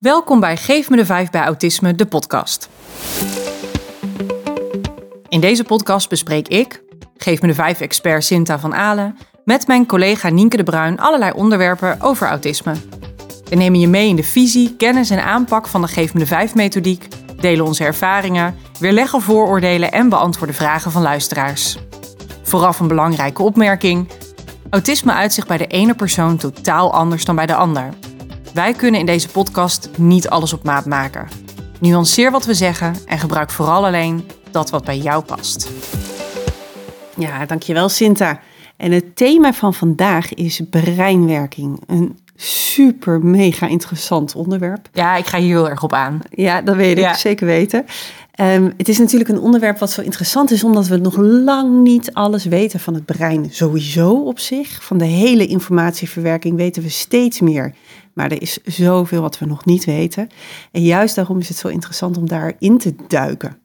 Welkom bij Geef me de 5 bij Autisme, de podcast. In deze podcast bespreek ik, Geef me de 5 expert Sinta van Alen, met mijn collega Nienke de Bruin allerlei onderwerpen over autisme. We nemen je mee in de visie, kennis en aanpak van de Geef me de 5 methodiek, delen onze ervaringen, weerleggen vooroordelen en beantwoorden vragen van luisteraars. Vooraf een belangrijke opmerking. Autisme uitzicht bij de ene persoon totaal anders dan bij de ander. Wij kunnen in deze podcast niet alles op maat maken. Nuanceer wat we zeggen en gebruik vooral alleen dat wat bij jou past. Ja, dankjewel Sinta. En het thema van vandaag is breinwerking. Een super mega interessant onderwerp. Ja, ik ga hier heel erg op aan. Ja, dat weet ik Ja. zeker weten. Ehm, het is natuurlijk een onderwerp wat zo interessant is, omdat we nog lang niet alles weten van het brein. Sowieso op zich. Van de hele informatieverwerking weten we steeds meer. Maar er is zoveel wat we nog niet weten. En juist daarom is het zo interessant om daarin te duiken.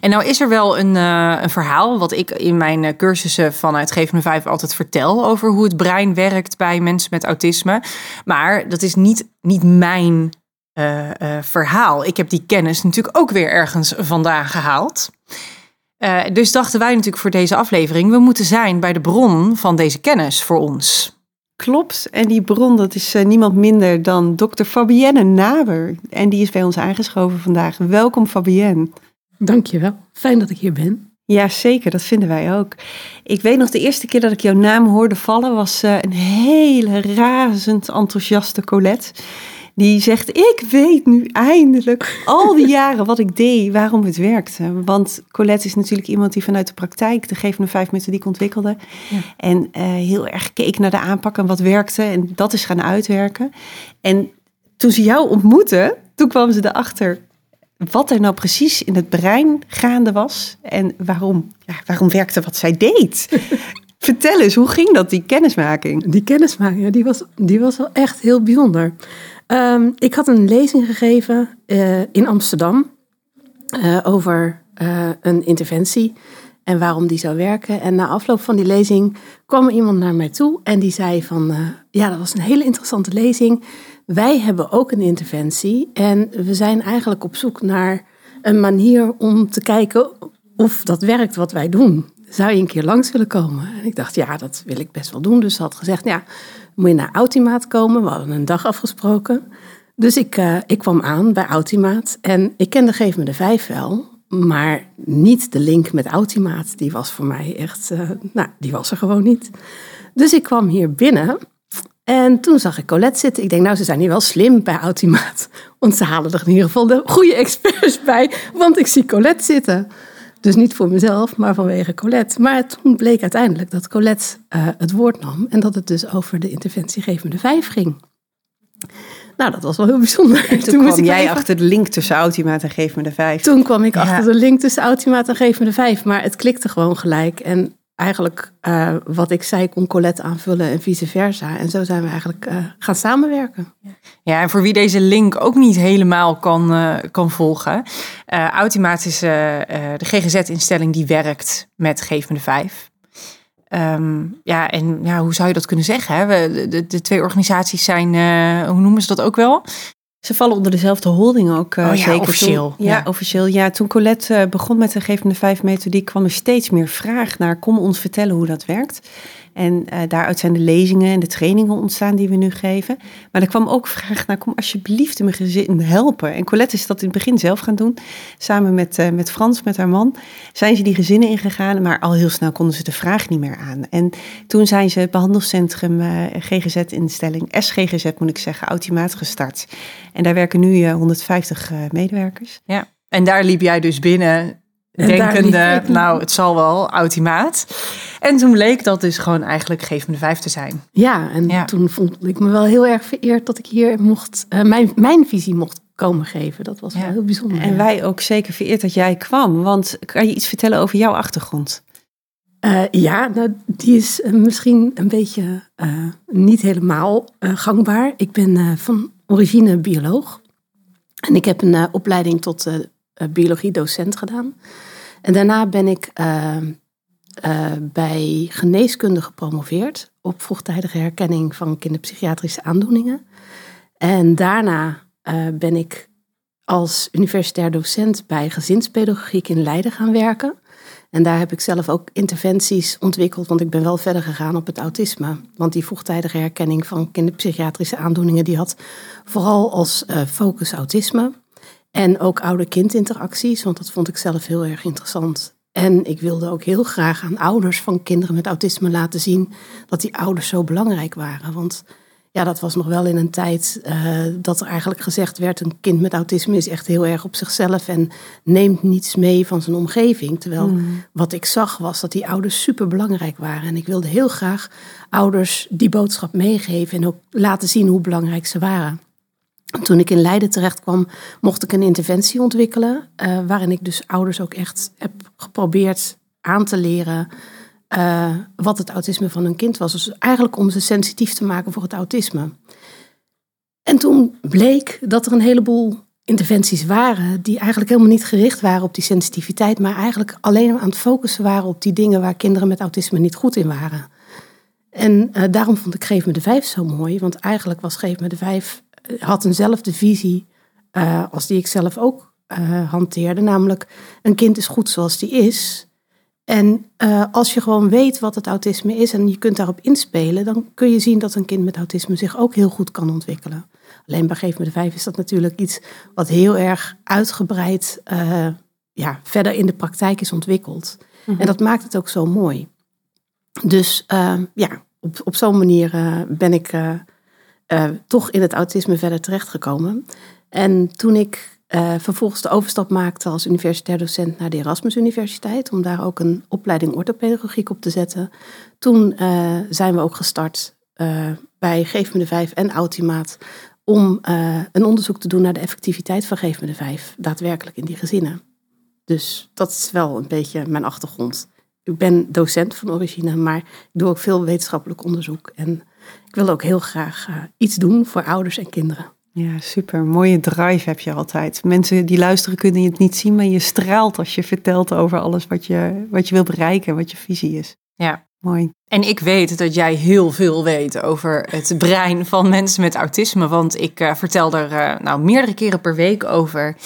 En nou is er wel een, eh, een verhaal wat ik in mijn eh, cursussen vanuit Geef me 5 altijd vertel over hoe het brein werkt bij mensen met autisme. Maar dat is niet, niet mijn eh, eh, verhaal. Ik heb die kennis natuurlijk ook weer ergens vandaan gehaald. Eh, dus dachten wij natuurlijk voor deze aflevering, we moeten zijn bij de bron van deze kennis voor ons. Klopt. En die bron, dat is niemand minder dan dokter Fabienne Naber. En die is bij ons aangeschoven vandaag. Welkom Fabienne. Dankjewel. Fijn dat ik hier ben. Ja, zeker. Dat vinden wij ook. Ik weet nog, de eerste keer dat ik jouw naam hoorde vallen... was eh, een hele razend enthousiaste Colette. Die zegt, ik weet nu eindelijk al die jaren wat ik deed, waarom het werkte. Want Colette is natuurlijk iemand die vanuit de praktijk de Geef 5 methodiek ontwikkelde. Ja. En eh, heel erg keek naar de aanpak en wat werkte. En dat is gaan uitwerken. En toen ze jou ontmoette, toen kwam ze erachter wat er nou precies in het brein gaande was. En waarom, ja, waarom werkte wat zij deed. Vertel eens, hoe ging dat, die kennismaking? Die kennismaking, die was, die was wel echt heel bijzonder. Ehm, ik had een lezing gegeven eh, in Amsterdam eh, over eh, een interventie en waarom die zou werken. En na afloop van die lezing kwam iemand naar mij toe en die zei van, ja, dat was een hele interessante lezing. Wij hebben ook een interventie en we zijn eigenlijk op zoek naar een manier om te kijken of dat werkt wat wij doen. Zou je een keer langs willen komen? En ik dacht, ja, dat wil ik best wel doen. Dus ze had gezegd, ja, moet je naar Autimaat komen. We hadden een dag afgesproken. Dus ik, eh, ik kwam aan bij Autimaat. En ik kende Geef me de Vijf wel. Maar niet de link met Autimaat. Die was voor mij echt, eh, nou, die was er gewoon niet. Dus ik kwam hier binnen. En toen zag ik Colette zitten. Ik denk, nou, ze zijn hier wel slim bij Autimaat. Want ze halen er in ieder geval de goede experts bij. Want ik zie Colette zitten. Dus niet voor mezelf, maar vanwege Colette. Maar toen bleek uiteindelijk dat Colette eh, het woord nam. En dat het dus over de interventie Geef me de Vijf ging. Nou, dat was wel heel bijzonder. Toen, kwam jij even- achter de link tussen Autimaat en Geef me de Vijf. Toen kwam ik Ja. achter de link tussen Autimaat en Geef me de Vijf. Maar het klikte gewoon gelijk. En eigenlijk eh, wat ik zei kon Colette aanvullen en vice versa. En zo zijn we eigenlijk eh, gaan samenwerken. Ja, en voor wie deze link ook niet helemaal kan, eh, kan volgen. Automaat is de GGZ-instelling die werkt met Geef de Vijf. Ehm, ja, en ja, hoe zou je dat kunnen zeggen? Hè? We, de, de twee organisaties zijn, hoe noemen ze dat ook wel? Ze vallen onder dezelfde holding ook. eh, Oh ja, zeker. officieel, Toen, ja, ja. officieel. Ja, toen Colette eh, begon met de Geef me de Vijf methodiek... kwam er steeds meer vraag naar... kom ons vertellen hoe dat werkt. En eh, daaruit zijn de lezingen en de trainingen ontstaan die we nu geven. Maar er kwam ook vraag naar... kom alsjeblieft mijn gezin helpen. En Colette is dat in het begin zelf gaan doen. Samen met, eh, met Frans, met haar man... zijn ze die gezinnen ingegaan... maar al heel snel konden ze de vraag niet meer aan. En toen zijn ze het behandelcentrum eh, GGZ-instelling... SGGZ moet ik zeggen, Automaat gestart... En daar werken nu eh, 150 eh, medewerkers. Ja. En daar liep jij dus binnen, denkende, nou, het zal wel, Automaat. En toen bleek dat dus gewoon eigenlijk Geef me de Vijf te zijn. Ja, en Ja. toen vond ik me wel heel erg vereerd dat ik hier mocht, eh, mijn, mijn visie mocht komen geven. Dat was Ja. wel heel bijzonder. En wij ook zeker vereerd dat jij kwam. Want kan je iets vertellen over jouw achtergrond? Eh, ja, nou, die is eh, misschien een beetje eh, niet helemaal eh, gangbaar. Ik ben eh, van origine bioloog. En ik heb een eh, opleiding tot biologie-docent gedaan. En daarna ben ik eh, eh, bij geneeskunde gepromoveerd op vroegtijdige herkenning van kinderpsychiatrische aandoeningen. En daarna eh, ben ik als universitair docent bij gezinspedagogiek in Leiden gaan werken. En daar heb ik zelf ook interventies ontwikkeld, want ik ben wel verder gegaan op het autisme. Want die vroegtijdige herkenning van kinderpsychiatrische aandoeningen, die had vooral als focus autisme. En ook ouder-kindinteracties, want dat vond ik zelf heel erg interessant. En ik wilde ook heel graag aan ouders van kinderen met autisme laten zien dat die ouders zo belangrijk waren. Want ja, dat was nog wel in een tijd uh, dat er eigenlijk gezegd werd: een kind met autisme is echt heel erg op zichzelf en neemt niets mee van zijn omgeving. Terwijl hmm. wat ik zag was dat die ouders super belangrijk waren. En ik wilde heel graag ouders die boodschap meegeven en ook laten zien hoe belangrijk ze waren. Toen ik in Leiden terecht kwam, mocht ik een interventie ontwikkelen. Uh, waarin ik dus ouders ook echt heb geprobeerd aan te leren uh, wat het autisme van hun kind was. Dus eigenlijk om ze sensitief te maken voor het autisme. En toen bleek dat er een heleboel interventies waren die eigenlijk helemaal niet gericht waren op die sensitiviteit, maar eigenlijk alleen aan het focussen waren op die dingen waar kinderen met autisme niet goed in waren. En uh, daarom vond ik Geef me de Vijf zo mooi, want eigenlijk was Geef me de Vijf eh, had eenzelfde visie uh, als die ik zelf ook uh, hanteerde, namelijk een kind is goed zoals die is. En uh, als je gewoon weet wat het autisme is en je kunt daarop inspelen, dan kun je zien dat een kind met autisme zich ook heel goed kan ontwikkelen. Alleen bij Geef me de Vijf is dat natuurlijk iets wat heel erg uitgebreid ja, verder in de praktijk is ontwikkeld. Mm-hmm. En dat maakt het ook zo mooi. Dus ja, op, op zo'n manier ben ik toch in het autisme verder terechtgekomen. En toen ik uh, vervolgens de overstap maakte als universitair docent naar de Erasmus Universiteit. Om daar ook een opleiding orthopedagogiek op te zetten. Toen uh, zijn we ook gestart bij Geef me de Vijf en Autimaat. Om een onderzoek te doen naar de effectiviteit van Geef me de Vijf. Daadwerkelijk in die gezinnen. Dus dat is wel een beetje mijn achtergrond. Ik ben docent van origine, maar ik doe ook veel wetenschappelijk onderzoek. En ik wil ook heel graag iets doen voor ouders en kinderen. Ja, super. Mooie drive heb je altijd. Mensen die luisteren kunnen je het niet zien, maar je straalt als je vertelt over alles wat je, wat je wil bereiken, wat je visie is. Ja. Mooi. En ik weet dat jij heel veel weet over het brein van mensen met autisme, want ik uh, vertel er uh, nou, meerdere keren per week over.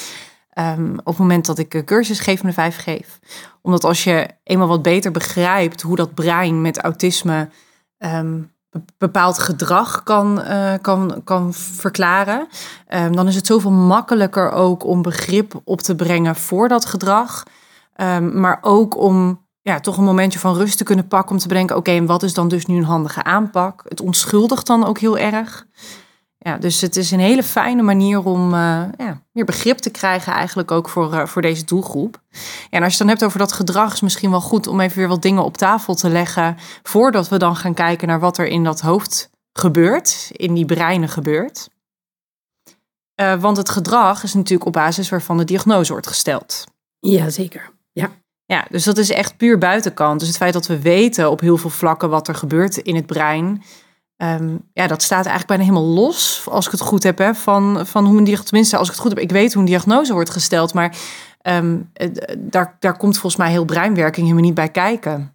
Um, op het moment dat ik cursus geef me vijf geef. Omdat als je eenmaal wat beter begrijpt hoe dat brein met autisme um, bepaald gedrag kan, uh, kan, kan verklaren, um, dan is het zoveel makkelijker ook om begrip op te brengen voor dat gedrag. Um, maar ook om ja, toch een momentje van rust te kunnen pakken om te bedenken, oké, en wat is dan dus nu een handige aanpak? Het onschuldigt dan ook heel erg. Ja, dus het is een hele fijne manier om uh, ja, meer begrip te krijgen eigenlijk ook voor, uh, voor deze doelgroep. Ja, en als je het dan hebt over dat gedrag, is misschien wel goed om even weer wat dingen op tafel te leggen voordat we dan gaan kijken naar wat er in dat hoofd gebeurt, in die breinen gebeurt. Uh, want het gedrag is natuurlijk op basis waarvan de diagnose wordt gesteld. Ja, zeker. Ja. Ja, dus dat is echt puur buitenkant. Dus het feit dat we weten op heel veel vlakken wat er gebeurt in het brein, Um, ja, dat staat eigenlijk bijna helemaal los, als ik het goed heb, hè, van, van hoe een diagnose, tenminste als ik het goed heb, ik weet hoe een diagnose wordt gesteld, maar um, daar, daar komt volgens mij heel breinwerking helemaal niet bij kijken.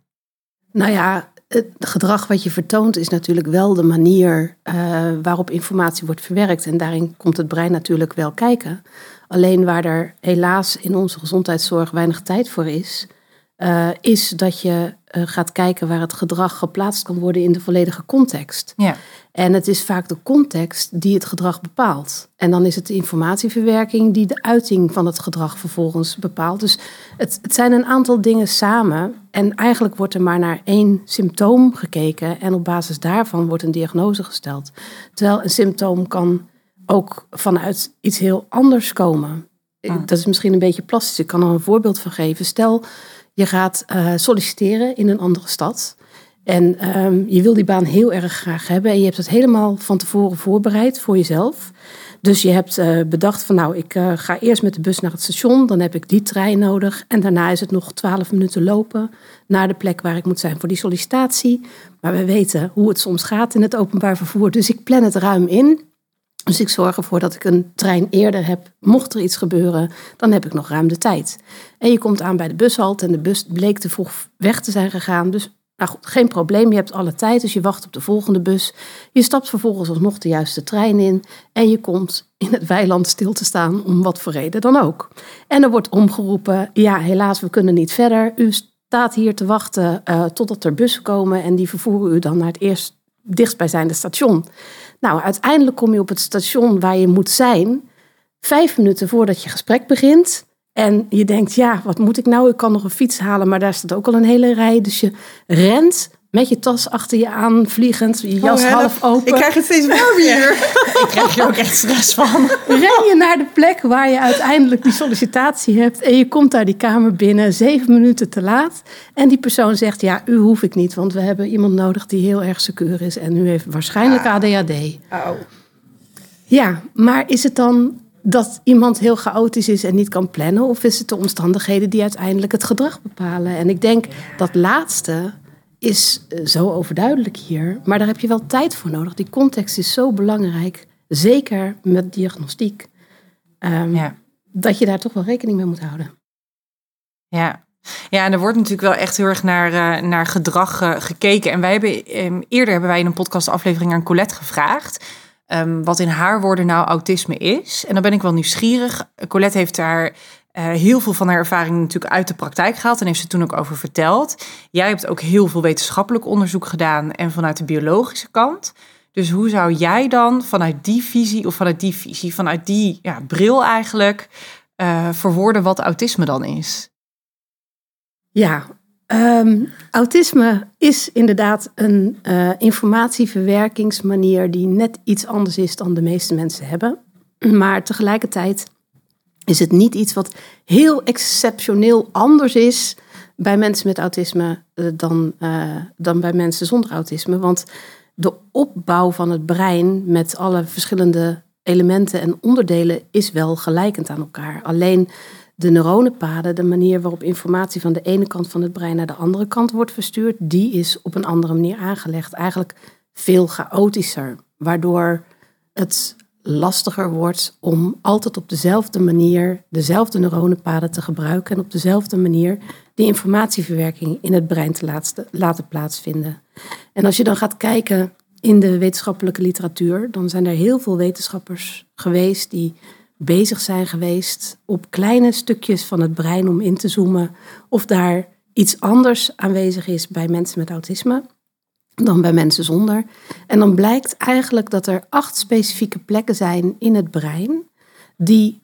Nou ja, het gedrag wat je vertoont is natuurlijk wel de manier uh, waarop informatie wordt verwerkt. En daarin komt het brein natuurlijk wel kijken. Alleen waar er helaas in onze gezondheidszorg weinig tijd voor is, uh, is dat je uh, gaat kijken waar het gedrag geplaatst kan worden in de volledige context. Ja. En het is vaak de context die het gedrag bepaalt. En dan is het de informatieverwerking die de uiting van het gedrag vervolgens bepaalt. Dus het, het zijn een aantal dingen samen. En eigenlijk wordt er maar naar één symptoom gekeken. En op basis daarvan wordt een diagnose gesteld. Terwijl een symptoom kan ook vanuit iets heel anders komen. Dat is misschien een beetje plastisch. Ik kan er een voorbeeld van geven. Stel, je gaat uh, solliciteren in een andere stad. En um, je wil die baan heel erg graag hebben. En je hebt het helemaal van tevoren voorbereid voor jezelf. Dus je hebt uh, bedacht van nou, ik uh, ga eerst met de bus naar het station. Dan heb ik die trein nodig. En daarna is het nog twaalf minuten lopen naar de plek waar ik moet zijn voor die sollicitatie. Maar we weten hoe het soms gaat in het openbaar vervoer. Dus ik plan het ruim in. Dus ik zorg ervoor dat ik een trein eerder heb. Mocht er iets gebeuren, dan heb ik nog ruim de tijd. En je komt aan bij de bushalte en de bus bleek te vroeg weg te zijn gegaan. Dus Nou goed, geen probleem, je hebt alle tijd, dus je wacht op de volgende bus. Je stapt vervolgens alsnog de juiste trein in en je komt in het weiland stil te staan, om wat voor reden dan ook. En er wordt omgeroepen, ja helaas, we kunnen niet verder. U staat hier te wachten uh, totdat er bussen komen en die vervoeren u dan naar het eerst dichtstbijzijnde station. Nou, uiteindelijk kom je op het station waar je moet zijn, vijf minuten voordat je gesprek begint. En je denkt, ja, wat moet ik nou? Ik kan nog een fiets halen, maar daar staat ook al een hele rij. Dus je rent met je tas achter je aan, vliegend, je jas oh, half open. Ik krijg het steeds warm hier. ik krijg je ook echt stress van. Ren je naar de plek waar je uiteindelijk die sollicitatie hebt en je komt daar die kamer binnen, zeven minuten te laat. En die persoon zegt, ja, u hoef ik niet, want we hebben iemand nodig die heel erg secuur is en u heeft waarschijnlijk ADHD. Oh. Ja, maar is het dan dat iemand heel chaotisch is en niet kan plannen? Of is het de omstandigheden die uiteindelijk het gedrag bepalen? En ik denk dat laatste is eh, zo overduidelijk hier, maar daar heb je wel tijd voor nodig. Die context is zo belangrijk, zeker met diagnostiek, um, ja. dat je daar toch wel rekening mee moet houden. Ja. Ja, en er wordt natuurlijk wel echt heel erg naar, uh, naar gedrag uh, gekeken. En wij hebben um, eerder hebben wij in een podcastaflevering aan Colette gevraagd. Um, wat in haar woorden nou autisme is. En dan ben ik wel nieuwsgierig. Colette heeft daar uh, heel veel van haar ervaring natuurlijk uit de praktijk gehaald en heeft ze toen ook over verteld. Jij hebt ook heel veel wetenschappelijk onderzoek gedaan en vanuit de biologische kant. Dus hoe zou jij dan vanuit die visie of vanuit die visie, vanuit die ja, bril eigenlijk, uh, verwoorden wat autisme dan is? Ja, um, autisme is inderdaad een uh, informatieverwerkingsmanier die net iets anders is dan de meeste mensen hebben. Maar tegelijkertijd is het niet iets wat heel exceptioneel anders is bij mensen met autisme uh, dan, uh, dan bij mensen zonder autisme. Want de opbouw van het brein met alle verschillende elementen en onderdelen is wel gelijkend aan elkaar. Alleen de neuronenpaden, de manier waarop informatie van de ene kant van het brein naar de andere kant wordt verstuurd, die is op een andere manier aangelegd. Eigenlijk veel chaotischer, waardoor het lastiger wordt om altijd op dezelfde manier dezelfde neuronenpaden te gebruiken en op dezelfde manier die informatieverwerking in het brein te laten plaatsvinden. En als je dan gaat kijken in de wetenschappelijke literatuur, dan zijn er heel veel wetenschappers geweest die bezig zijn geweest op kleine stukjes van het brein om in te zoomen of daar iets anders aanwezig is bij mensen met autisme dan bij mensen zonder. En dan blijkt eigenlijk dat er acht specifieke plekken zijn in het brein die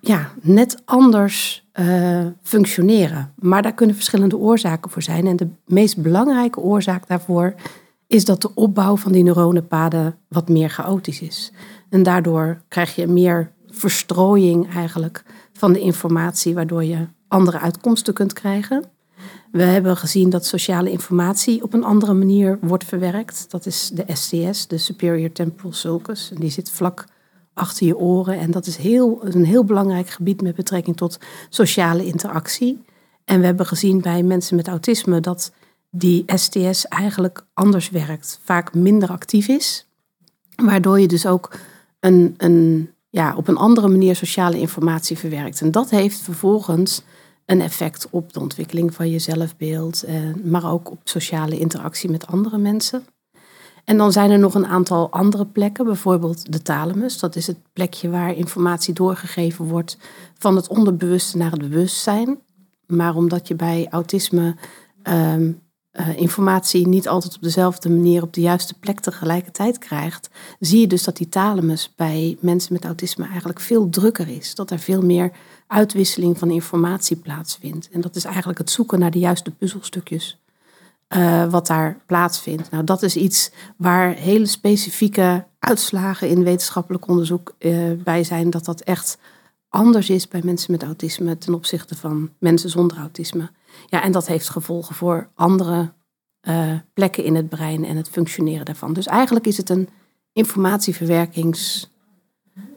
ja, net anders uh, functioneren. Maar daar kunnen verschillende oorzaken voor zijn. En de meest belangrijke oorzaak daarvoor is dat de opbouw van die neuronenpaden wat meer chaotisch is. En daardoor krijg je meer verstrooiing eigenlijk van de informatie, waardoor je andere uitkomsten kunt krijgen. We hebben gezien dat sociale informatie op een andere manier wordt verwerkt. Dat is de STS, de Superior Temporal Sulcus. En die zit vlak achter je oren. En dat is heel, een heel belangrijk gebied met betrekking tot sociale interactie. En we hebben gezien bij mensen met autisme dat die STS eigenlijk anders werkt, vaak minder actief is. Waardoor je dus ook een, een, ja, op een andere manier sociale informatie verwerkt. En dat heeft vervolgens een effect op de ontwikkeling van je zelfbeeld, eh, maar ook op sociale interactie met andere mensen. En dan zijn er nog een aantal andere plekken, bijvoorbeeld de thalamus. Dat is het plekje waar informatie doorgegeven wordt van het onderbewuste naar het bewustzijn. Maar omdat je bij autisme ehm, uh, informatie niet altijd op dezelfde manier op de juiste plek tegelijkertijd krijgt, zie je dus dat die thalamus bij mensen met autisme eigenlijk veel drukker is. Dat er veel meer uitwisseling van informatie plaatsvindt. En dat is eigenlijk het zoeken naar de juiste puzzelstukjes uh, wat daar plaatsvindt. Nou, dat is iets waar hele specifieke uitslagen in wetenschappelijk onderzoek uh, bij zijn, dat dat echt anders is bij mensen met autisme ten opzichte van mensen zonder autisme. Ja, en dat heeft gevolgen voor andere uh, plekken in het brein en het functioneren daarvan. Dus eigenlijk is het een informatieverwerkings,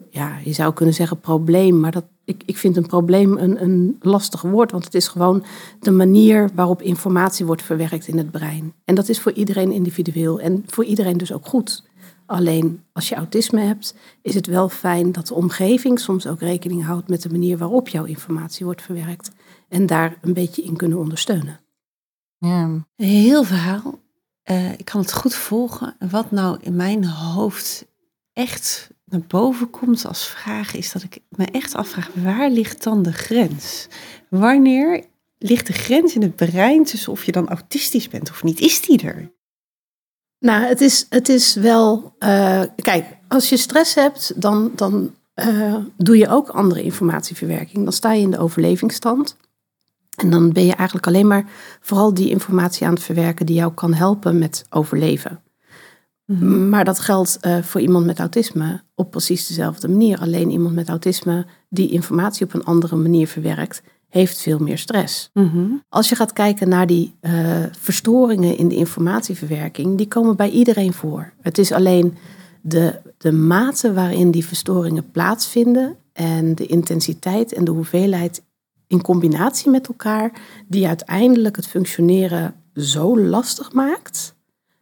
ja, je zou kunnen zeggen probleem, maar dat, ik, ik vind een probleem een, een lastig woord, want het is gewoon de manier waarop informatie wordt verwerkt in het brein. En dat is voor iedereen individueel en voor iedereen dus ook goed. Alleen als je autisme hebt, is het wel fijn dat de omgeving soms ook rekening houdt met de manier waarop jouw informatie wordt verwerkt. En daar een beetje in kunnen ondersteunen. Ja. Heel verhaal. Eh, ik kan het goed volgen. En wat nou in mijn hoofd echt naar boven komt als vraag, is dat ik me echt afvraag, waar ligt dan de grens? Wanneer ligt de grens in het brein tussen of je dan autistisch bent of niet? Is die er? Nou, het is, het is wel. eh, kijk, als je stress hebt, dan, dan eh, doe je ook andere informatieverwerking. Dan sta je in de overlevingsstand. En dan ben je eigenlijk alleen maar vooral die informatie aan het verwerken die jou kan helpen met overleven. Maar dat geldt eh, voor iemand met autisme op precies dezelfde manier. Alleen iemand met autisme die informatie op een andere manier verwerkt, heeft veel meer stress. Mhm. Als je gaat kijken naar die eh, verstoringen in de informatieverwerking, die komen bij iedereen voor. Het is alleen de, de mate waarin die verstoringen plaatsvinden en de intensiteit en de hoeveelheid in combinatie met elkaar, die uiteindelijk het functioneren zo lastig maakt,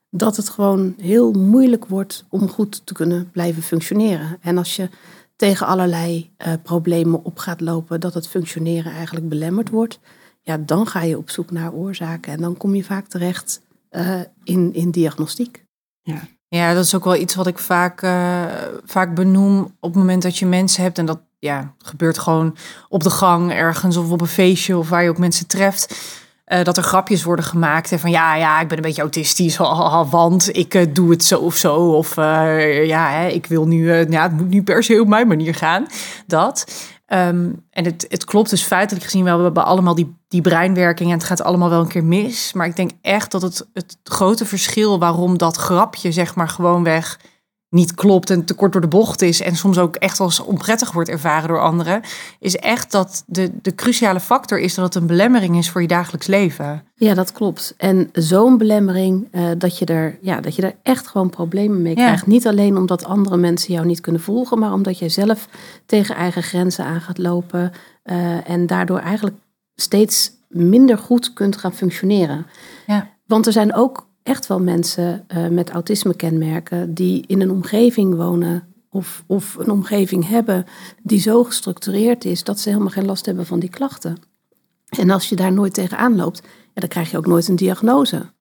dat het gewoon heel moeilijk wordt om goed te kunnen blijven functioneren. En als je tegen allerlei eh, problemen op gaat lopen, dat het functioneren eigenlijk belemmerd wordt, ja, dan ga je op zoek naar oorzaken en dan kom je vaak terecht eh, in, in diagnostiek. Ja, dat is ook wel iets wat ik vaak, eh, vaak benoem op het moment dat je mensen hebt. En dat ja, gebeurt gewoon op de gang ergens of op een feestje of waar je ook mensen treft. eh, dat er grapjes worden gemaakt. En van ja, ja, ik ben een beetje autistisch, want ik eh, doe het zo of zo. Of ja, hè, ik wil nu, ja, het moet nu per se op mijn manier gaan. Dat. Ehm, en het, het klopt dus feitelijk gezien wel, we hebben allemaal die, die breinwerking en het gaat allemaal wel een keer mis. Maar ik denk echt dat het, het grote verschil waarom dat grapje zeg maar gewoonweg niet klopt en te kort door de bocht is en soms ook echt als onprettig wordt ervaren door anderen, is echt dat de, de cruciale factor is dat het een belemmering is voor je dagelijks leven. Ja, dat klopt. En zo'n belemmering eh, dat, je er, ja, dat je er echt gewoon problemen mee Ja. krijgt. Niet alleen omdat andere mensen jou niet kunnen volgen, maar omdat jij zelf tegen eigen grenzen aan gaat lopen eh, en daardoor eigenlijk steeds minder goed kunt gaan functioneren. Ja. Want er zijn ook echt wel mensen eh, met autisme-kenmerken die in een omgeving wonen of, of een omgeving hebben die zo gestructureerd is dat ze helemaal geen last hebben van die klachten. En als je daar nooit tegenaan loopt, ja, dan krijg je ook nooit een diagnose.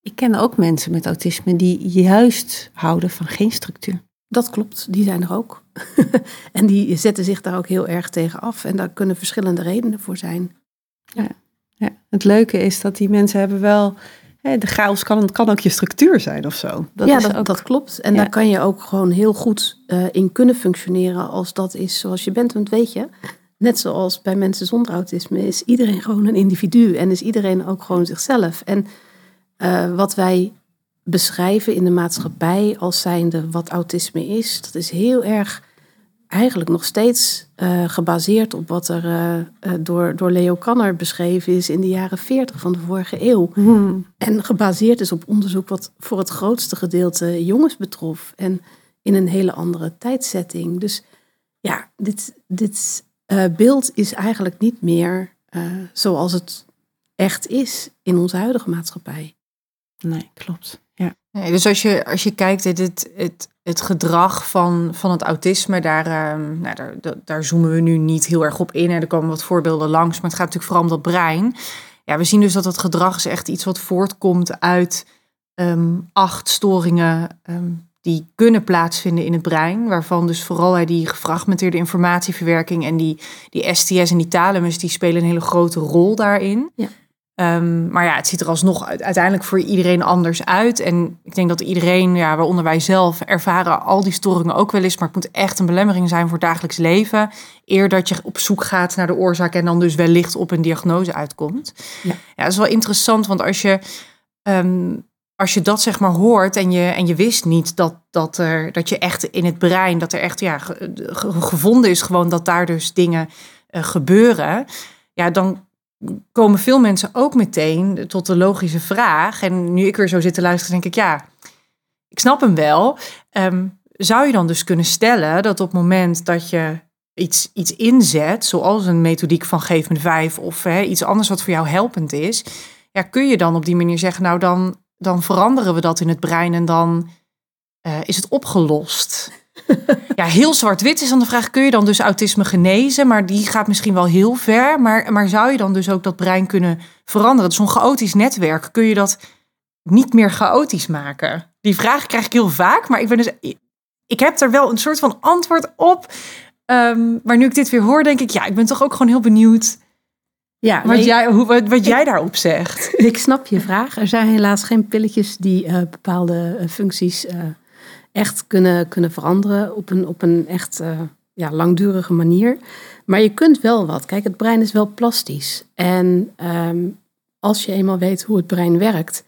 Ik ken ook mensen met autisme die juist houden van geen structuur. Dat klopt, die zijn er ook. en die zetten zich daar ook heel erg tegen af. En daar kunnen verschillende redenen voor zijn. Ja, het leuke is dat die mensen hebben wel... De chaos kan, kan ook je structuur zijn of zo. Dat ja, dat, ook, dat klopt. En Ja. daar kan je ook gewoon heel goed eh, in kunnen functioneren als dat is zoals je bent. Want weet je, net zoals bij mensen zonder autisme is iedereen gewoon een individu. En is iedereen ook gewoon zichzelf. En eh, wat wij beschrijven in de maatschappij als zijnde wat autisme is, dat is heel erg eigenlijk nog steeds eh, gebaseerd op wat er eh, eh, door, door Leo Kanner beschreven is in de jaren 40 van de vorige eeuw. Hmm. En gebaseerd is op onderzoek wat voor het grootste gedeelte jongens betrof. En in een hele andere tijdsetting. Dus ja, dit, dit beeld is eigenlijk niet meer eh, zoals het echt is in onze huidige maatschappij. Nee, klopt. Ja. Nee, dus als je, als je kijkt, het, het, het, gedrag van, van het autisme, daar, ehm, nou, daar, daar- zoomen we nu niet heel erg op in. En er komen wat voorbeelden langs, maar het gaat natuurlijk vooral om dat brein. Ja, we zien dus dat het gedrag is echt iets wat voortkomt uit ehm, acht storingen ehm, die kunnen plaatsvinden in het brein. Waarvan dus vooral die gefragmenteerde informatieverwerking en die, die STS en die thalamus, die spelen een hele grote rol daarin. Ja. Ehm, maar ja, het ziet er alsnog uit- uiteindelijk voor iedereen anders uit. En ik denk dat iedereen, ja, waaronder wij zelf, ervaren al die storingen ook wel eens. Maar het moet echt een belemmering zijn voor het dagelijks leven. Eer dat je op zoek gaat naar de oorzaak en dan dus wellicht op een diagnose uitkomt. Ja. ja dat is wel interessant, want als je, ehm, als je dat zeg maar hoort en je, en je wist niet dat, dat, er, dat je echt in het brein, dat er echt ja, ge- ge- gevonden is gewoon dat daar dus dingen eh, gebeuren. Ja, dan komen veel mensen ook meteen tot de logische vraag. En nu ik weer zo zit te luisteren, denk ik, ja, ik snap hem wel. Ehm, zou je dan dus kunnen stellen dat op het moment dat je iets, iets inzet, zoals een methodiek van Geef me vijf of iets anders wat voor jou helpend is, ja, kun je dan op die manier zeggen, nou dan, dan veranderen we dat in het brein en dan eh, is het opgelost. ja, heel zwart-wit is dan de vraag: kun je dan dus autisme genezen? Maar die gaat misschien wel heel ver. Maar, maar zou je dan dus ook dat brein kunnen veranderen? Zo'n chaotisch netwerk, kun je dat niet meer chaotisch maken? Die vraag krijg ik heel vaak, maar ik ben dus. Ik heb er wel een soort van antwoord op. Um, maar nu ik dit weer hoor, denk ik, ja, ik ben toch ook gewoon heel benieuwd. Ja, wat, jij, hoe, wat, wat jij daarop zegt. Ik snap je vraag. Er zijn helaas geen pilletjes die uh, bepaalde uh, functies uh, echt kunnen, kunnen veranderen op een, op een echt ja, langdurige manier. Maar je kunt wel wat. Kijk, het brein is wel plastisch. En um, als je eenmaal weet hoe het brein werkt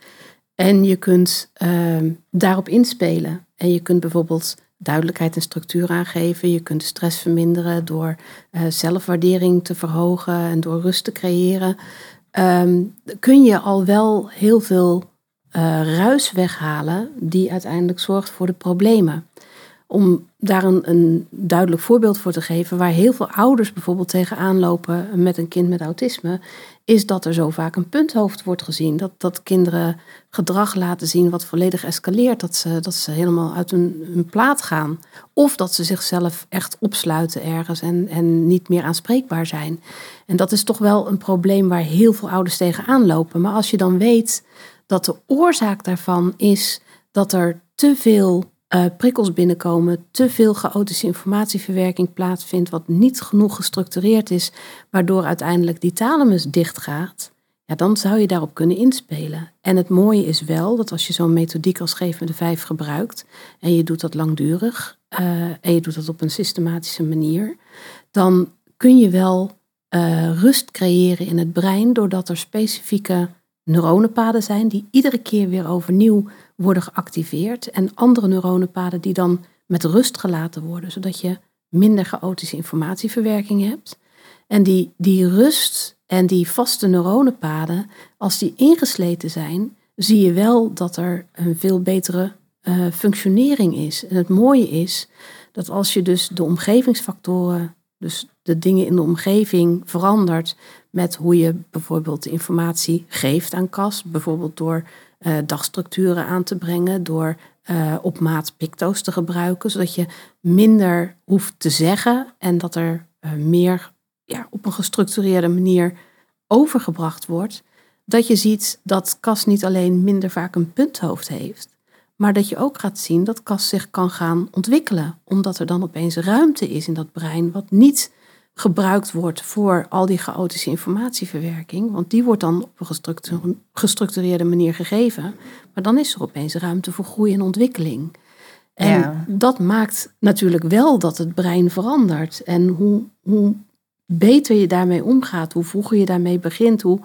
en je kunt um, daarop inspelen. En je kunt bijvoorbeeld duidelijkheid en structuur aangeven. Je kunt stress verminderen door uh, zelfwaardering te verhogen en door rust te creëren. Um, kun je al wel heel veel uh, ruis weghalen die uiteindelijk zorgt voor de problemen. Om daar een, een, duidelijk voorbeeld voor te geven, waar heel veel ouders bijvoorbeeld tegenaan lopen met een kind met autisme, is dat er zo vaak een punthoofd wordt gezien. Dat, dat kinderen gedrag laten zien wat volledig escaleert. Dat ze, dat ze helemaal uit hun, hun plaat gaan. Of dat ze zichzelf echt opsluiten ergens en, en niet meer aanspreekbaar zijn. En dat is toch wel een probleem waar heel veel ouders tegenaan lopen. Maar als je dan weet dat de oorzaak daarvan is dat er te veel uh, prikkels binnenkomen, te veel chaotische informatieverwerking plaatsvindt, wat niet genoeg gestructureerd is, waardoor uiteindelijk die thalamus dichtgaat, ja, dan zou je daarop kunnen inspelen. En het mooie is wel dat als je zo'n methodiek als me de Vijf gebruikt en je doet dat langdurig uh, en je doet dat op een systematische manier, dan kun je wel uh, rust creëren in het brein doordat er specifieke neuronenpaden zijn die iedere keer weer overnieuw worden geactiveerd en andere neuronenpaden die dan met rust gelaten worden, zodat je minder chaotische informatieverwerking hebt. En die, die rust en die vaste neuronenpaden, als die ingesleten zijn, zie je wel dat er een veel betere uh, functionering is. En het mooie is dat als je dus de omgevingsfactoren, dus de dingen in de omgeving verandert met hoe je bijvoorbeeld informatie geeft aan KAS, bijvoorbeeld door uh, dagstructuren aan te brengen, door uh, op maat picto's te gebruiken, zodat je minder hoeft te zeggen en dat er uh, meer ja, op een gestructureerde manier overgebracht wordt. Dat je ziet dat KAS niet alleen minder vaak een punthoofd heeft, maar dat je ook gaat zien dat KAS zich kan gaan ontwikkelen, omdat er dan opeens ruimte is in dat brein, wat niet gebruikt wordt voor al die chaotische informatieverwerking. Want die wordt dan op een gestructureerde manier gegeven. Maar dan is er opeens ruimte voor groei en ontwikkeling. En dat maakt natuurlijk wel dat het brein verandert. En hoe, hoe beter je daarmee omgaat, hoe vroeger je daarmee begint, hoe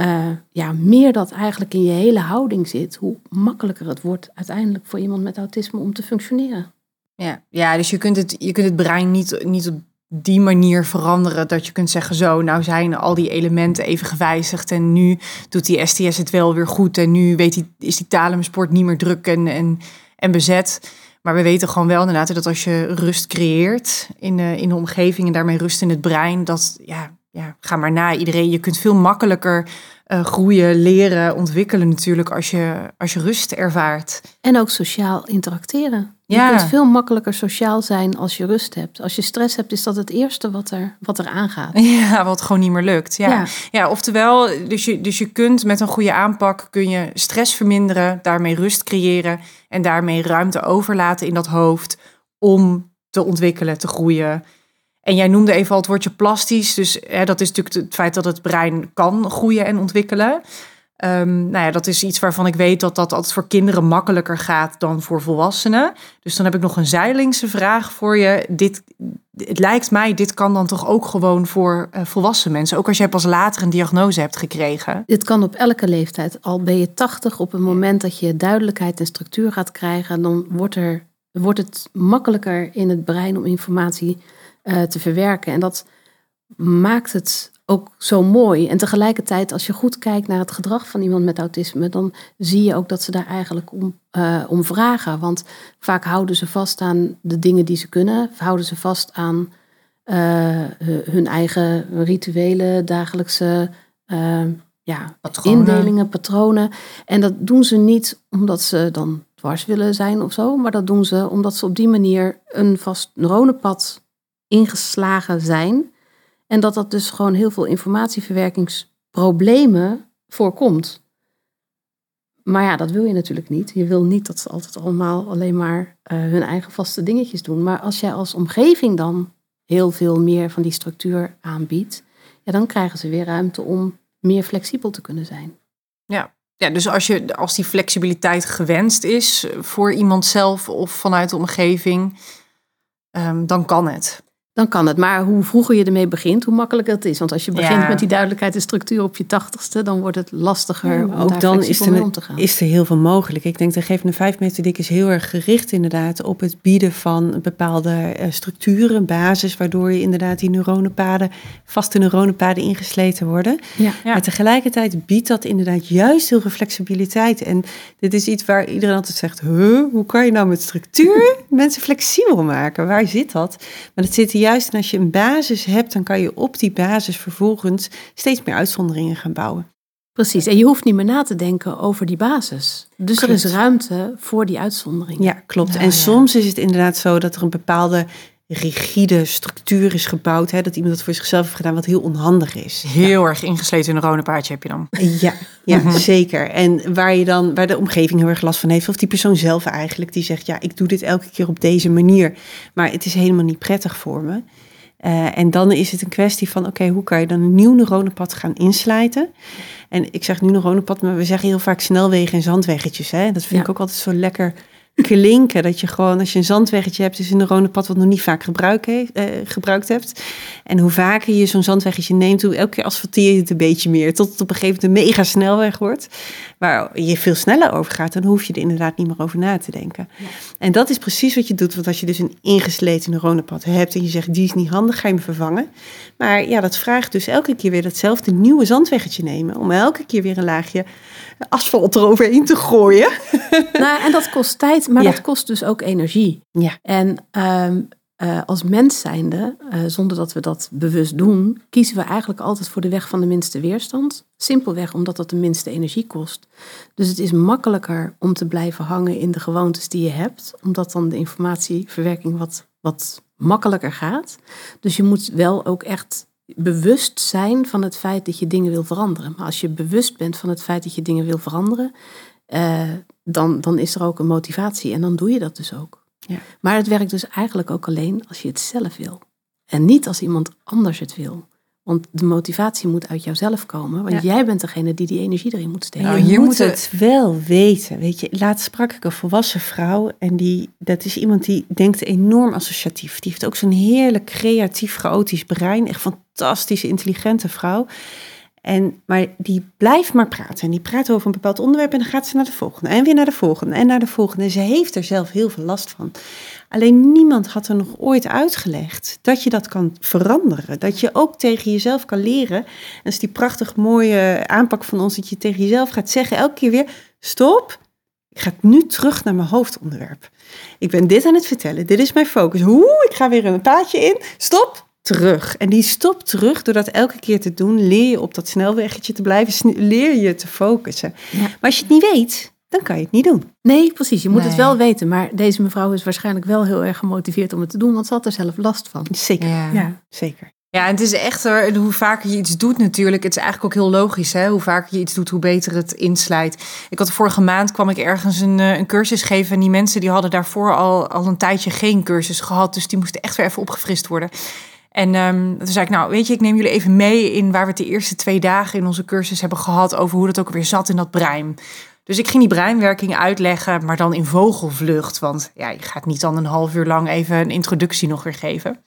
uh, ja, meer dat eigenlijk in je hele houding zit, hoe makkelijker het wordt uiteindelijk voor iemand met autisme om te functioneren. Ja, ja dus je kunt het, je kunt het brein niet, niet op die manier veranderen dat je kunt zeggen zo, nou zijn al die elementen even gewijzigd en nu doet die STS het wel weer goed en nu weet die, is die talemsport niet meer druk en, en, en bezet. Maar we weten gewoon wel inderdaad dat als je rust creëert in de, in de omgeving en daarmee rust in het brein, dat ja, ja, ga maar na iedereen. Je kunt veel makkelijker uh, groeien, leren, ontwikkelen natuurlijk als je, als je rust ervaart. En ook sociaal interacteren. Je kunt veel makkelijker sociaal zijn als je rust hebt. Als je stress hebt, is dat het eerste wat er, wat er aangaat. Ja, wat gewoon niet meer lukt. Ja, ja. ja oftewel, dus je, dus je kunt met een goede aanpak kun je stress verminderen, daarmee rust creëren en daarmee ruimte overlaten in dat hoofd om te ontwikkelen, te groeien. En jij noemde even al het woordje plastisch. Dus hè, dat is natuurlijk het feit dat het brein kan groeien en ontwikkelen. Um, nou ja, dat is iets waarvan ik weet dat dat altijd voor kinderen makkelijker gaat dan voor volwassenen. Dus dan heb ik nog een zijlingse vraag voor je. Dit, het lijkt mij, dit kan dan toch ook gewoon voor uh, volwassen mensen. Ook als jij pas later een diagnose hebt gekregen. Dit kan op elke leeftijd. Al ben je 80, op het moment dat je duidelijkheid en structuur gaat krijgen, dan wordt, er, wordt het makkelijker in het brein om informatie uh, te verwerken. En dat maakt het ook zo mooi. En tegelijkertijd, als je goed kijkt naar het gedrag van iemand met autisme, dan zie je ook dat ze daar eigenlijk om, uh, om vragen. Want vaak houden ze vast aan de dingen die ze kunnen, houden ze vast aan uh, hun eigen rituelen, dagelijkse uh, ja, patronen. indelingen, patronen. En dat doen ze niet omdat ze dan dwars willen zijn of zo. Maar dat doen ze omdat ze op die manier een vast neuronenpad ingeslagen zijn. En dat dat dus gewoon heel veel informatieverwerkingsproblemen voorkomt. Maar ja, dat wil je natuurlijk niet. Je wil niet dat ze altijd allemaal alleen maar eh, hun eigen vaste dingetjes doen. Maar als jij als omgeving dan heel veel meer van die structuur aanbiedt, ja, dan krijgen ze weer ruimte om meer flexibel te kunnen zijn. Ja. Ja, dus als, je, als die flexibiliteit gewenst is voor iemand zelf of vanuit de omgeving, um, dan kan het dan kan het. Maar hoe vroeger je ermee begint, hoe makkelijker het is. Want als je begint met die duidelijkheid en structuur op je tachtigste, dan wordt het lastiger om ook dan is er, om te gaan. is er heel veel mogelijk. Ik denk de Gevende Vijf Methodiek is heel erg gericht inderdaad op het bieden van bepaalde uh, structuren, basis, waardoor je inderdaad die neuronenpaden, vaste neuronenpaden ingesleten worden. Ja. Maar tegelijkertijd biedt dat inderdaad juist heel veel flexibiliteit. En dit is iets waar iedereen altijd zegt, huh, hoe kan je nou met structuur mensen flexibel maken? Waar zit dat? Maar dat zit hier juist en als je een basis hebt, dan kan je op die basis vervolgens steeds meer uitzonderingen gaan bouwen. Precies, en je hoeft niet meer na te denken over die basis. Dus er is ruimte voor die uitzondering. Ja, klopt. en soms is het inderdaad zo dat er een bepaalde rigide structuur is gebouwd. Hè, dat iemand dat voor zichzelf heeft gedaan, wat heel onhandig is. Heel erg ingesleten neuronenpaardje heb je dan. Ja, ja mhm. zeker. En waar, je dan, waar de omgeving heel erg last van heeft, of die persoon zelf eigenlijk, die zegt, ja, ik doe dit elke keer op deze manier, maar het is helemaal niet prettig voor me. Uh, en dan is het een kwestie van, oké, hoe kan je dan een nieuw neuronenpad gaan inslijten? En ik zeg nu neuronenpad, maar we zeggen heel vaak snelwegen en zandweggetjes. Hè? Dat vind ik ook altijd zo lekker klinken. Dat je gewoon, als je een zandweggetje hebt, is een neuronenpad wat nog niet vaak gebruik heeft, eh, gebruikt hebt. En hoe vaker je zo'n zandweggetje neemt, hoe elke keer asfalteer je het een beetje meer. Tot het op een gegeven moment een mega snelweg wordt. Waar je veel sneller over gaat, dan hoef je er inderdaad niet meer over na te denken. En dat is precies wat je doet. Want als je dus een ingesleten neuronenpad hebt en je zegt, die is niet handig, ga je hem vervangen. Maar ja, dat vraagt dus elke keer weer datzelfde nieuwe zandweggetje nemen. Om elke keer weer een laagje asfalt eroverheen te gooien. Nou, en dat kost tijd, maar dat kost dus ook energie. Ja. En ehm, uh, als mens zijnde, uh, zonder dat we dat bewust doen, kiezen we eigenlijk altijd voor de weg van de minste weerstand. Simpelweg omdat dat de minste energie kost. Dus het is makkelijker om te blijven hangen in de gewoontes die je hebt, omdat dan de informatieverwerking wat, wat makkelijker gaat. Dus je moet wel ook echt bewust zijn van het feit dat je dingen wil veranderen. Maar als je bewust bent van het feit dat je dingen wil veranderen, uh, dan, dan is er ook een motivatie en dan doe je dat dus ook. Ja. Maar het werkt dus eigenlijk ook alleen als je het zelf wil. En niet als iemand anders het wil. Want de motivatie moet uit jouzelf komen. Want jij bent degene die die energie erin moet steken. Nou, je moet het wel weten. Weet je, laatst sprak ik een volwassen vrouw. En die, dat is iemand die denkt enorm associatief. Die heeft ook zo'n heerlijk creatief, chaotisch brein. Echt fantastische, intelligente vrouw. En, maar die blijft maar praten. En die praat over een bepaald onderwerp en dan gaat ze naar de volgende. En weer naar de volgende en naar de volgende. En ze heeft er zelf heel veel last van. Alleen niemand had er nog ooit uitgelegd dat je dat kan veranderen. Dat je ook tegen jezelf kan leren. En dat is die prachtig mooie aanpak van ons. Dat je tegen jezelf gaat zeggen elke keer weer, stop. Ik ga nu terug naar mijn hoofdonderwerp. Ik ben dit aan het vertellen. Dit is mijn focus. Hoe? Ik ga weer een paadje in. Stop terug. En die stop terug, door dat elke keer te doen, leer je op dat snelweggetje te blijven, leer je te focussen. Maar als je het niet weet, dan kan je het niet doen. Nee, precies. Je moet het wel weten. Maar deze mevrouw is waarschijnlijk wel heel erg gemotiveerd om het te doen, want ze had er zelf last van. Zeker. Ja, zeker. Ja, en het is echt hoe vaker je iets doet natuurlijk. Het is eigenlijk ook heel logisch, hè? Hoe vaker je iets doet, hoe beter het inslijt. Ik had vorige maand kwam ik ergens een, eh, een cursus geven. En die mensen die hadden daarvoor al, al een tijdje geen cursus gehad. Dus die moesten echt weer even opgefrist worden. En um, toen zei ik, nou weet je, ik neem jullie even mee in waar we het de eerste twee dagen in onze cursus hebben gehad over hoe dat ook weer zat in dat brein. Dus ik ging die breinwerking uitleggen, maar dan in vogelvlucht. Want ja, je gaat niet dan een half uur lang even een introductie nog weer geven.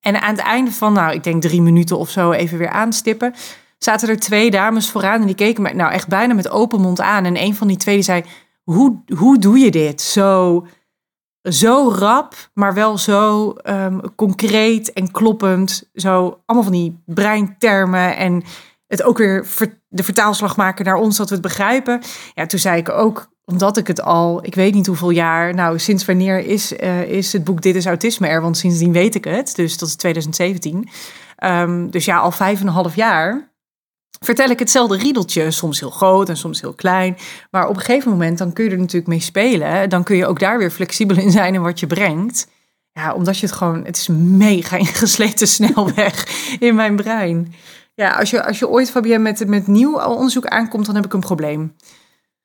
En aan het einde van, nou, ik denk drie minuten of zo even weer aanstippen, zaten er twee dames vooraan en die keken me nou echt bijna met open mond aan. En een van die twee zei, hoe, hoe doe je dit? Zo zo rap, maar wel zo um, concreet en kloppend. Zo allemaal van die breintermen en het ook weer de vertaalslag maken naar ons dat we het begrijpen. Ja, toen zei ik ook, omdat ik het al, ik weet niet hoeveel jaar, nou sinds wanneer is, uh, is het boek Dit is Autisme er? Want sindsdien weet ik het, dus dat is 2017. Um, dus ja, al vijf en een half jaar vertel ik hetzelfde riedeltje, soms heel groot en soms heel klein. Maar op een gegeven moment dan kun je er natuurlijk mee spelen. Dan kun je ook daar weer flexibel in zijn in wat je brengt. Ja, omdat je het gewoon, het is mega ingesleten snelweg in mijn brein. Ja, als je, als je ooit, Fabienne, met, met nieuw onderzoek aankomt, dan heb ik een probleem.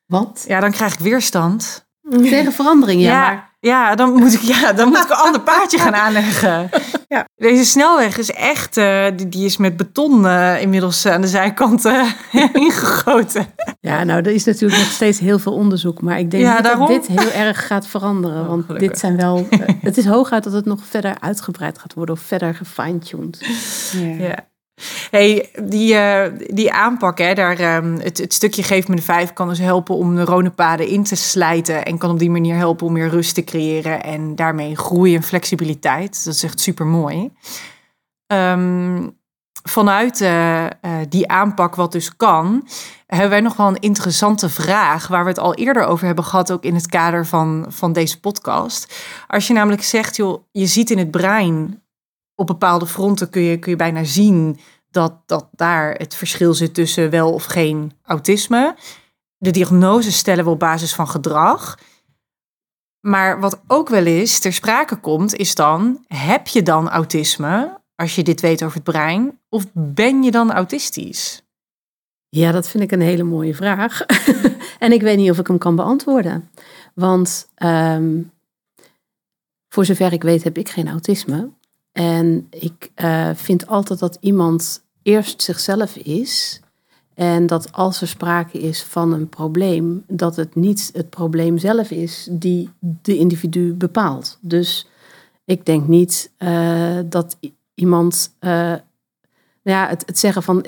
Wat? Ja, dan krijg ik weerstand. Tegen verandering, ja. maar... ja, dan moet ik, ja, dan moet ik een ander paardje gaan aanleggen. Ja. Deze snelweg is echt, uh, die, die, is met beton uh, inmiddels aan de zijkant uh, ingegoten. Ja, nou, er is natuurlijk nog steeds heel veel onderzoek. Maar ik denk ja, dat dit heel erg gaat veranderen. Oh, want gelukkig. dit zijn wel, het is hooguit dat het nog verder uitgebreid gaat worden of verder gefine-tuned. Ja. ja. Hey, die, uh, die aanpak, hè, daar, um, het, het, stukje Geef me de vijf kan dus helpen om neuronenpaden in te slijten. En kan op die manier helpen om meer rust te creëren en daarmee groei en flexibiliteit. Dat is echt super mooi. Um, vanuit uh, uh, die aanpak, wat dus kan, hebben wij nog wel een interessante vraag. Waar we het al eerder over hebben gehad, ook in het kader van, van deze podcast. Als je namelijk zegt, joh, je ziet in het brein op bepaalde fronten kun je, kun je bijna zien dat, dat daar het verschil zit tussen wel of geen autisme. De diagnose stellen we op basis van gedrag. Maar wat ook wel eens ter sprake komt, is dan: heb je dan autisme als je dit weet over het brein? Of ben je dan autistisch? Ja, dat vind ik een hele mooie vraag. en ik weet niet of ik hem kan beantwoorden. Want um, voor zover ik weet heb ik geen autisme. En ik uh, vind altijd dat iemand eerst zichzelf is. En dat als er sprake is van een probleem, dat het niet het probleem zelf is die de individu bepaalt. Dus ik denk niet uh, dat iemand. Uh, ja, het, het, zeggen van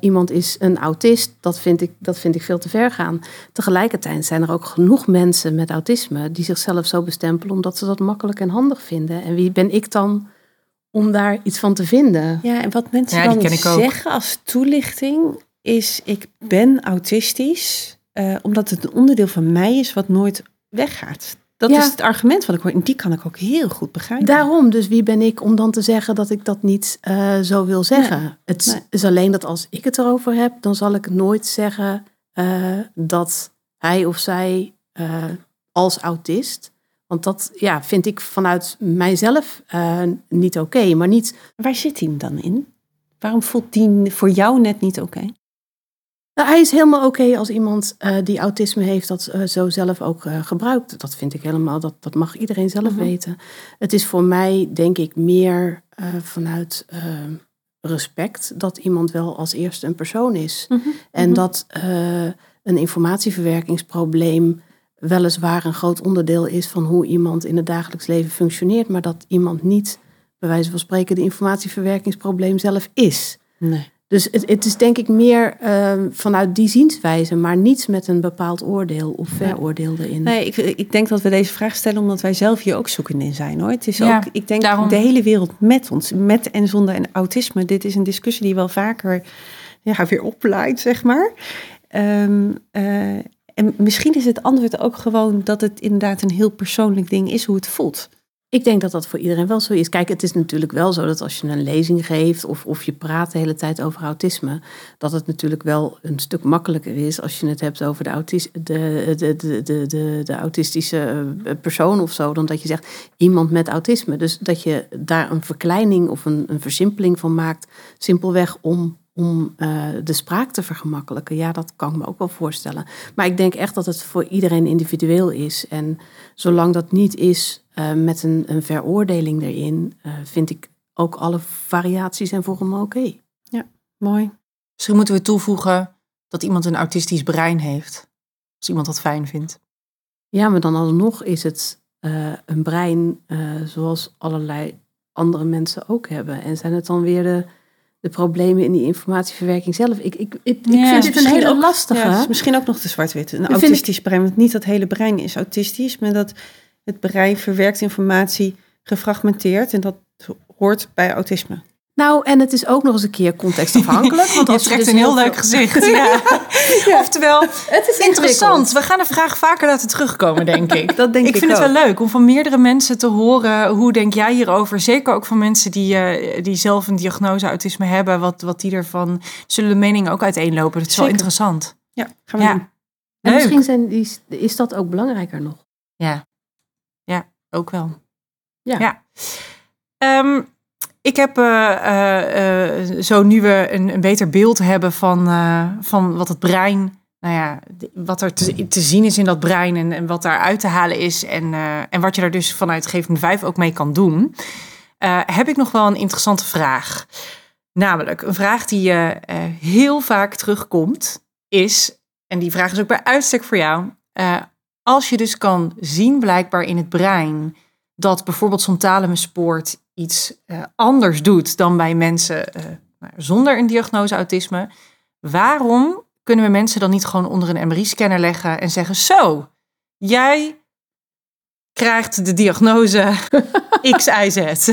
iemand is een autist, dat vind, ik, dat vind ik veel te ver gaan. Tegelijkertijd zijn er ook genoeg mensen met autisme die zichzelf zo bestempelen omdat ze dat makkelijk en handig vinden. En wie ben ik dan om daar iets van te vinden. Ja, en wat mensen ja, dan zeggen als toelichting is: ik ben autistisch, uh, omdat het een onderdeel van mij is wat nooit weggaat. Dat is het argument wat ik hoor. En die kan ik ook heel goed begrijpen. Daarom, dus wie ben ik om dan te zeggen dat ik dat niet uh, zo wil zeggen? Het is alleen dat als ik het erover heb, dan zal ik nooit zeggen uh, dat hij of zij als autist want dat ja, vind ik vanuit mijzelf uh, niet oké, maar niet... Waar zit hij dan in? Waarom voelt die voor jou net niet oké? Nou, hij is helemaal oké als iemand uh, die autisme heeft dat uh, zo zelf ook gebruikt. Dat vind ik helemaal, dat, dat mag iedereen zelf -huh. weten. Het is voor mij denk ik meer vanuit respect dat iemand wel als eerste een persoon is. -huh. En -huh. dat een informatieverwerkingsprobleem weliswaar een groot onderdeel is van hoe iemand in het dagelijks leven functioneert, maar dat iemand niet, bij wijze van spreken, de informatieverwerkingsprobleem zelf is. Nee. Dus het, het is denk ik meer uh, vanuit die zienswijze, maar niets met een bepaald oordeel of veroordeel erin. Nee, ik, ik denk dat we deze vraag stellen omdat wij zelf hier ook zoekende in zijn hoor. Het is ja, ook, ik denk daarom... de hele wereld met ons, met en zonder en autisme. Dit is een discussie die wel vaker ja, weer opleidt, zeg maar. Um, uh, en misschien is het antwoord ook gewoon dat het inderdaad een heel persoonlijk ding is hoe het voelt. Ik denk dat dat voor iedereen wel zo is. Kijk, het is natuurlijk wel zo dat als je een lezing geeft of, of je praat de hele tijd over autisme, dat het natuurlijk wel een stuk makkelijker is als je het hebt over de, autis de, de, de, de, de, autistische eh, persoon of zo, dan dat je zegt iemand met autisme. Dus dat je daar een verkleining of een, een versimpeling van maakt, simpelweg om om uh, de spraak te vergemakkelijken. Ja, dat kan ik me ook wel voorstellen. Maar ik denk echt dat het voor iedereen individueel is. En zolang dat niet is uh, met een, een, veroordeling erin, uh, vind ik ook alle variaties en vormen oké. Okay. Ja, mooi. Misschien moeten we toevoegen dat iemand een autistisch brein heeft. Als iemand dat fijn vindt. Ja, maar dan alsnog is het een brein zoals allerlei andere mensen ook hebben. En zijn het dan weer de de problemen in die informatieverwerking zelf. Ik, ik, ik, ja, vind dit een hele ook, lastige. Ja, is misschien ook nog te zwart-wit. Een autistisch brein, want niet dat hele brein is autistisch, maar dat het brein verwerkt informatie gefragmenteerd en dat hoort bij autisme. Nou, en het is ook nog eens een keer contextafhankelijk. Want als je trekt dus een heel leuk gezicht. Ja. Oftewel, Het is interessant. We gaan de vraag vaker laten terugkomen, denk ik. Dat denk ik ik vind het wel leuk om van meerdere mensen te horen. Hoe denk jij hierover? Zeker ook van mensen die, eh, die zelf een diagnose autisme hebben. Wat, wat die ervan... Zullen de meningen ook uiteenlopen? Dat is wel interessant. Ja, gaan we Ja. doen. En Leuk. misschien zijn die, is dat ook belangrijker nog. Ja. Ja, ook wel. Ja. Ehm, ik heb eh, eh, eh, zo nu we een, een beter beeld hebben van, van wat het brein, nou ja, wat er te, te zien is in dat brein en, en wat daar uit te halen is en, en wat je daar dus vanuit Geven 5 ook mee kan doen, heb ik nog wel een interessante vraag. Namelijk, een vraag die eh, heel vaak terugkomt is, en die vraag is ook bij uitstek voor jou, als je dus kan zien blijkbaar in het brein dat bijvoorbeeld zo'n thalamusspoort iets eh, anders doet dan bij mensen eh, nou, zonder een diagnose autisme, waarom kunnen we mensen dan niet gewoon onder een MRI-scanner leggen en zeggen: Zo, jij krijgt de diagnose X, Y, Z.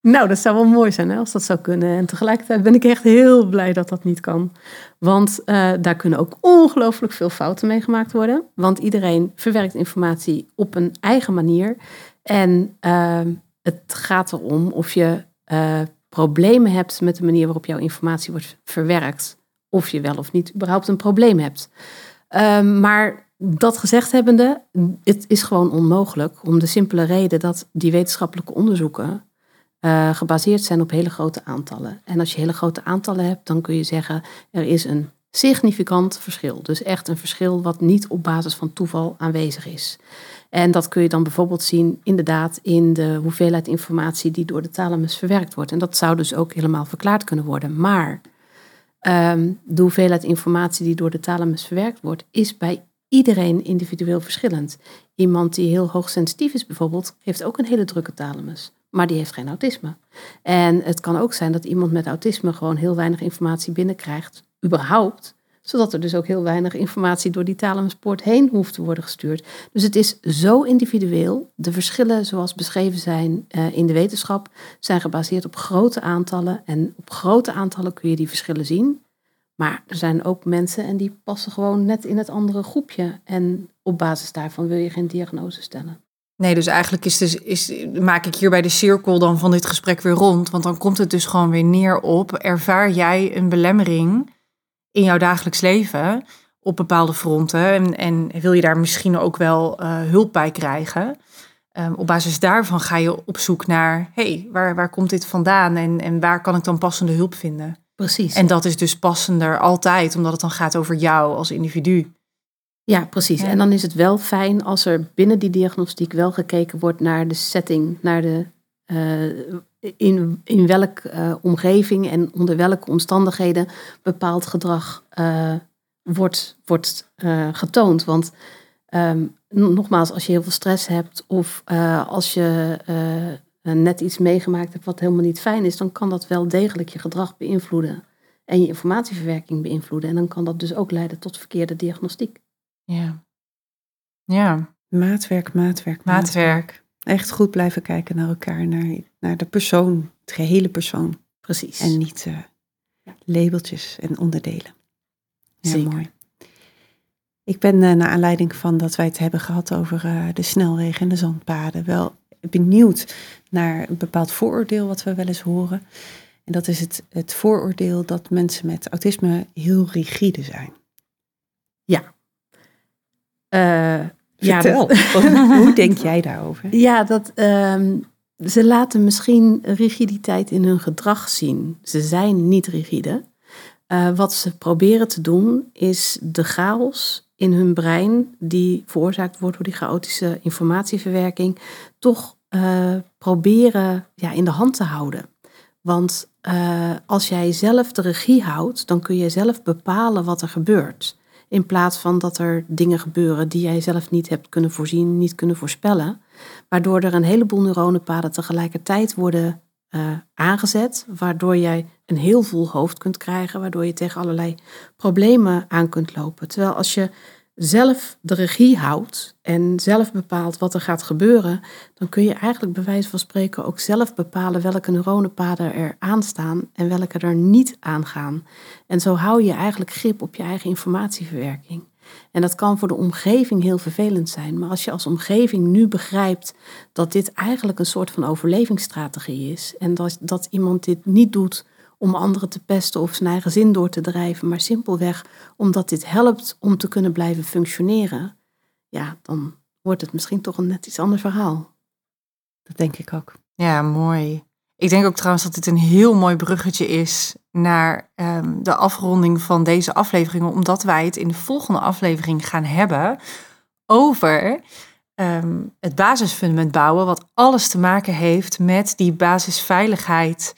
Nou, dat zou wel mooi zijn hè, als dat zou kunnen. En tegelijkertijd ben ik echt heel blij dat dat niet kan. Want eh, daar kunnen ook ongelooflijk veel fouten mee gemaakt worden. Want iedereen verwerkt informatie op een eigen manier. En ehm, het gaat erom of je eh, problemen hebt met de manier waarop jouw informatie wordt verwerkt. Of je wel of niet überhaupt een probleem hebt. Ehm, maar dat gezegd hebbende, het is gewoon onmogelijk. Om de simpele reden dat die wetenschappelijke onderzoeken eh, gebaseerd zijn op hele grote aantallen. En als je hele grote aantallen hebt, dan kun je zeggen er is een significant verschil. Dus echt een verschil wat niet op basis van toeval aanwezig is. En dat kun je dan bijvoorbeeld zien inderdaad in de hoeveelheid informatie die door de thalamus verwerkt wordt. En dat zou dus ook helemaal verklaard kunnen worden. Maar ehm, de hoeveelheid informatie die door de thalamus verwerkt wordt, is bij iedereen individueel verschillend. Iemand die heel hoogsensitief is bijvoorbeeld, heeft ook een hele drukke thalamus. Maar die heeft geen autisme. En het kan ook zijn dat iemand met autisme gewoon heel weinig informatie binnenkrijgt, überhaupt. Zodat er dus ook heel weinig informatie door die thalamuspoort heen hoeft te worden gestuurd. Dus het is zo individueel. De verschillen zoals beschreven zijn eh, in de wetenschap zijn gebaseerd op grote aantallen. En op grote aantallen kun je die verschillen zien. Maar er zijn ook mensen en die passen gewoon net in het andere groepje. En op basis daarvan wil je geen diagnose stellen. Nee, dus eigenlijk is dus, is, maak ik hier bij de cirkel dan van dit gesprek weer rond. Want dan komt het dus gewoon weer neer op: ervaar jij een belemmering in jouw dagelijks leven op bepaalde fronten? En, en wil je daar misschien ook wel eh, hulp bij krijgen? Ehm, op basis daarvan ga je op zoek naar: hey, waar, waar komt dit vandaan en, en waar kan ik dan passende hulp vinden? Precies. En dat is dus passender altijd, omdat het dan gaat over jou als individu. Ja, precies. Ja. En dan is het wel fijn als er binnen die diagnostiek wel gekeken wordt naar de setting, naar de in, in welke eh, omgeving en onder welke omstandigheden bepaald gedrag eh, wordt, wordt eh, getoond. Want ehm, nogmaals, als je heel veel stress hebt of eh, als je eh, net iets meegemaakt hebt wat helemaal niet fijn is, dan kan dat wel degelijk je gedrag beïnvloeden en je informatieverwerking beïnvloeden. En dan kan dat dus ook leiden tot verkeerde diagnostiek. Ja. Ja, Maatwerk, maatwerk, maatwerk. Echt goed blijven kijken naar elkaar, naar, naar de persoon, het gehele persoon. Precies. En niet eh, labeltjes en onderdelen. Ja, Zeker. mooi. Ik ben eh, naar aanleiding van dat wij het hebben gehad over eh, de snelwegen en de zandpaden wel benieuwd naar een bepaald vooroordeel wat we wel eens horen. En dat is het, het vooroordeel dat mensen met autisme heel rigide zijn. Ja, Vertel, dat- hoe denk jij daarover? ja, dat ehm, ze laten misschien rigiditeit in hun gedrag zien. Ze zijn niet rigide. Eh, wat ze proberen te doen is de chaos in hun brein, die veroorzaakt wordt door die chaotische informatieverwerking, toch eh, proberen ja, in de hand te houden. Want eh, als jij zelf de regie houdt, dan kun je zelf bepalen wat er gebeurt. In plaats van dat er dingen gebeuren die jij zelf niet hebt kunnen voorzien, niet kunnen voorspellen. Waardoor er een heleboel neuronenpaden tegelijkertijd worden eh, aangezet. Waardoor jij een heel vol hoofd kunt krijgen. Waardoor je tegen allerlei problemen aan kunt lopen. Terwijl als je zelf de regie houdt en zelf bepaalt wat er gaat gebeuren, dan kun je eigenlijk bij wijze van spreken ook zelf bepalen welke neuronenpaden er aanstaan en welke er niet aangaan. En zo hou je eigenlijk grip op je eigen informatieverwerking. En dat kan voor de omgeving heel vervelend zijn, maar als je als omgeving nu begrijpt dat dit eigenlijk een soort van overlevingsstrategie is en dat, dat iemand dit niet doet om anderen te pesten of zijn eigen zin door te drijven, maar simpelweg omdat dit helpt om te kunnen blijven functioneren, ja, dan wordt het misschien toch een net iets ander verhaal. Dat denk ik ook. Ja, mooi. Ik denk ook trouwens dat dit een heel mooi bruggetje is naar um, de afronding van deze afleveringen, omdat wij het in de volgende aflevering gaan hebben over um, het basisfundament bouwen, wat alles te maken heeft met die basisveiligheid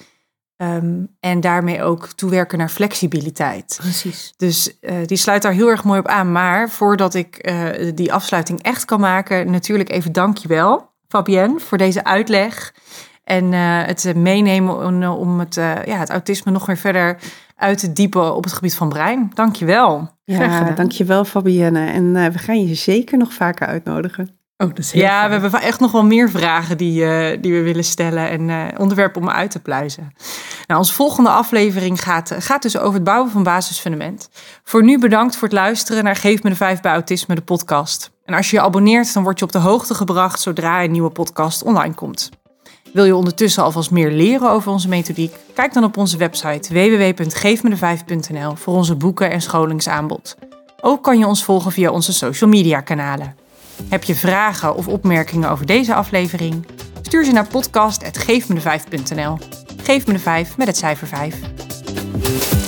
Um, en daarmee ook toewerken naar flexibiliteit. Precies. Dus uh, die sluit daar heel erg mooi op aan. Maar voordat ik uh, die afsluiting echt kan maken, natuurlijk even dankjewel, Fabienne, voor deze uitleg. En uh, het meenemen om, om het, ja, het autisme nog weer verder uit te diepen op het gebied van brein. Dankjewel. Ja, dankjewel Fabienne. En we gaan je zeker nog vaker uitnodigen. Oh, dat is heel ja, we hebben echt nog wel meer vragen die, uh, die we willen stellen en uh, onderwerpen om uit te pluizen. Nou, onze volgende aflevering gaat, gaat dus over het bouwen van basisfundament. Voor nu bedankt voor het luisteren naar Geef me de 5 bij Autisme, de podcast. En als je je abonneert, dan word je op de hoogte gebracht zodra een nieuwe podcast online komt. Wil je ondertussen alvast meer leren over onze methodiek? Kijk dan op onze website www.geefmede5.nl voor onze boeken en scholingsaanbod. Ook kan je ons volgen via onze social media kanalen. Heb je vragen of opmerkingen over deze aflevering? Stuur ze naar podcast.geefmede5.nl. Geef me de 5 met het cijfer 5.